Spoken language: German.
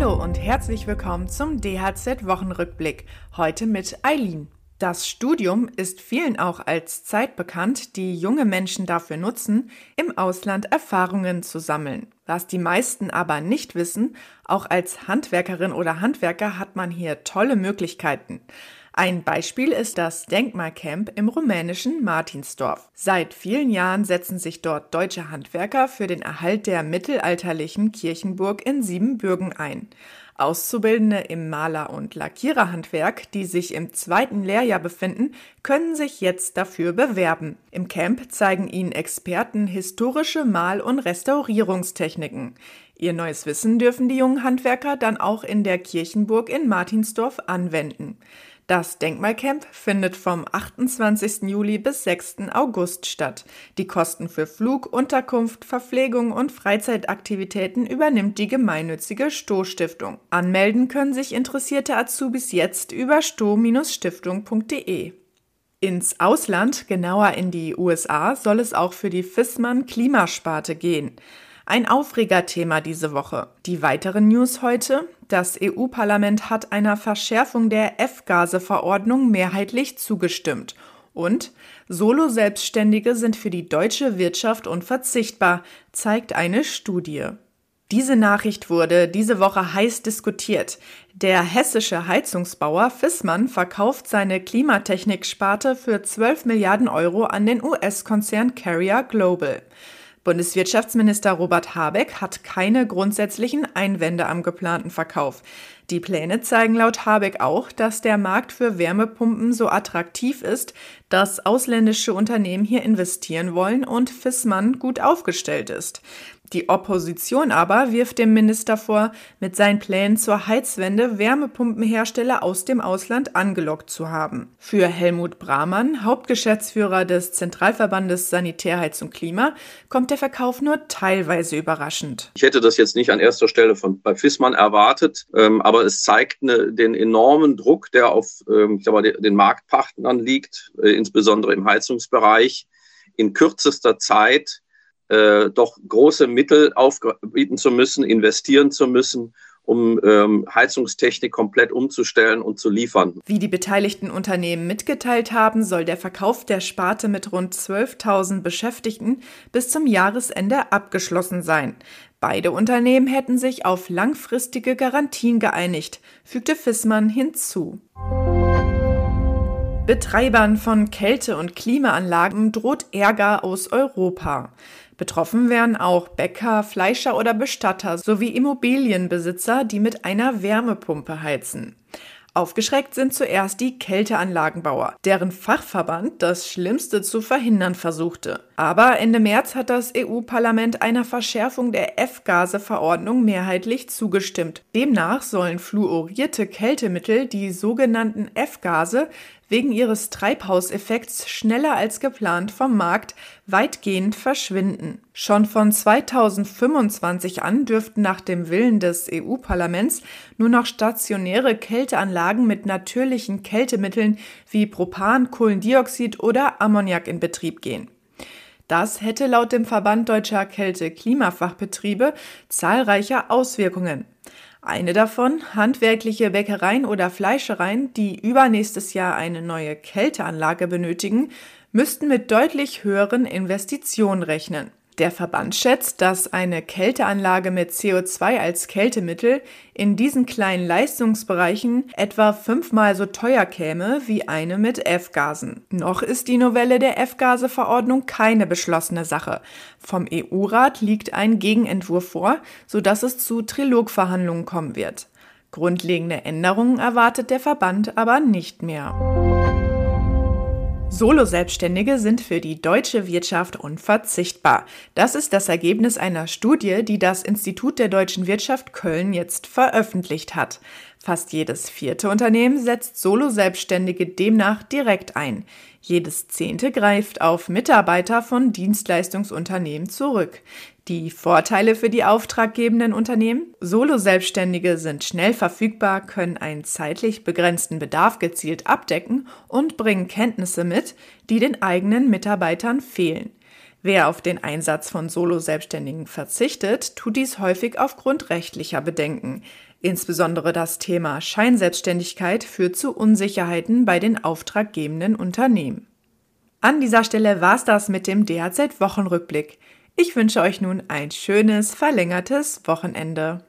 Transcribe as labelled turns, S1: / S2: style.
S1: Hallo und herzlich willkommen zum DHZ Wochenrückblick. Heute mit Eileen. Das Studium ist vielen auch als Zeit bekannt, die junge Menschen dafür nutzen, im Ausland Erfahrungen zu sammeln. Was die meisten aber nicht wissen, auch als Handwerkerin oder Handwerker hat man hier tolle Möglichkeiten. Ein Beispiel ist das Denkmalcamp im rumänischen Martinsdorf. Seit vielen Jahren setzen sich dort deutsche Handwerker für den Erhalt der mittelalterlichen Kirchenburg in Siebenbürgen ein. Auszubildende im Maler- und Lackiererhandwerk, die sich im zweiten Lehrjahr befinden, können sich jetzt dafür bewerben. Im Camp zeigen ihnen Experten historische Mal- und Restaurierungstechniken. Ihr neues Wissen dürfen die jungen Handwerker dann auch in der Kirchenburg in Martinsdorf anwenden. Das Denkmalcamp findet vom 28. Juli bis 6. August statt. Die Kosten für Flug, Unterkunft, Verpflegung und Freizeitaktivitäten übernimmt die gemeinnützige Stoh-Stiftung. Anmelden können sich interessierte Azubis jetzt über stoh-stiftung.de. Ins Ausland, genauer in die USA, soll es auch für die Fissmann Klimasparte gehen. Ein Aufregerthema diese Woche. Die weiteren News heute. Das EU-Parlament hat einer Verschärfung der F-Gase-Verordnung mehrheitlich zugestimmt. Und Solo-Selbstständige sind für die deutsche Wirtschaft unverzichtbar, zeigt eine Studie. Diese Nachricht wurde diese Woche heiß diskutiert. Der hessische Heizungsbauer Fissmann verkauft seine Klimatechnik-Sparte für 12 Milliarden Euro an den US-Konzern Carrier Global. Bundeswirtschaftsminister Robert Habeck hat keine grundsätzlichen Einwände am geplanten Verkauf. Die Pläne zeigen laut Habeck auch, dass der Markt für Wärmepumpen so attraktiv ist, dass ausländische Unternehmen hier investieren wollen und Fissmann gut aufgestellt ist. Die Opposition aber wirft dem Minister vor, mit seinen Plänen zur Heizwende Wärmepumpenhersteller aus dem Ausland angelockt zu haben. Für Helmut Brahmann, Hauptgeschäftsführer des Zentralverbandes Sanitärheizung Klima, kommt der Verkauf nur teilweise überraschend.
S2: Ich hätte das jetzt nicht an erster Stelle von, bei Fissmann erwartet, ähm, aber es zeigt ne, den enormen Druck, der auf ähm, ich glaube, den Marktpartnern liegt, äh, insbesondere im Heizungsbereich, in kürzester Zeit äh, doch große Mittel aufbieten zu müssen, investieren zu müssen, um ähm, Heizungstechnik komplett umzustellen und zu liefern.
S1: Wie die beteiligten Unternehmen mitgeteilt haben, soll der Verkauf der Sparte mit rund 12.000 Beschäftigten bis zum Jahresende abgeschlossen sein. Beide Unternehmen hätten sich auf langfristige Garantien geeinigt, fügte Fissmann hinzu. Betreibern von Kälte- und Klimaanlagen droht Ärger aus Europa. Betroffen wären auch Bäcker, Fleischer oder Bestatter sowie Immobilienbesitzer, die mit einer Wärmepumpe heizen. Aufgeschreckt sind zuerst die Kälteanlagenbauer, deren Fachverband das Schlimmste zu verhindern versuchte. Aber Ende März hat das EU-Parlament einer Verschärfung der F-Gase-Verordnung mehrheitlich zugestimmt. Demnach sollen fluorierte Kältemittel, die sogenannten F-Gase, wegen ihres Treibhauseffekts schneller als geplant vom Markt weitgehend verschwinden. Schon von 2025 an dürften nach dem Willen des EU-Parlaments nur noch stationäre Kälteanlagen mit natürlichen Kältemitteln wie Propan, Kohlendioxid oder Ammoniak in Betrieb gehen. Das hätte laut dem Verband deutscher Kälte-Klimafachbetriebe zahlreiche Auswirkungen. Eine davon, handwerkliche Bäckereien oder Fleischereien, die übernächstes Jahr eine neue Kälteanlage benötigen, müssten mit deutlich höheren Investitionen rechnen. Der Verband schätzt, dass eine Kälteanlage mit CO2 als Kältemittel in diesen kleinen Leistungsbereichen etwa fünfmal so teuer käme wie eine mit F-Gasen. Noch ist die Novelle der F-Gase-Verordnung keine beschlossene Sache. Vom EU-Rat liegt ein Gegenentwurf vor, sodass es zu Trilogverhandlungen kommen wird. Grundlegende Änderungen erwartet der Verband aber nicht mehr. Solo-Selbstständige sind für die deutsche Wirtschaft unverzichtbar. Das ist das Ergebnis einer Studie, die das Institut der deutschen Wirtschaft Köln jetzt veröffentlicht hat. Fast jedes vierte Unternehmen setzt Solo-Selbstständige demnach direkt ein. Jedes zehnte greift auf Mitarbeiter von Dienstleistungsunternehmen zurück. Die Vorteile für die auftraggebenden Unternehmen? Solo-Selbstständige sind schnell verfügbar, können einen zeitlich begrenzten Bedarf gezielt abdecken und bringen Kenntnisse mit, die den eigenen Mitarbeitern fehlen. Wer auf den Einsatz von Solo-Selbstständigen verzichtet, tut dies häufig aufgrund rechtlicher Bedenken. Insbesondere das Thema Scheinselbstständigkeit führt zu Unsicherheiten bei den auftraggebenden Unternehmen. An dieser Stelle war's das mit dem DHZ-Wochenrückblick. Ich wünsche euch nun ein schönes, verlängertes Wochenende.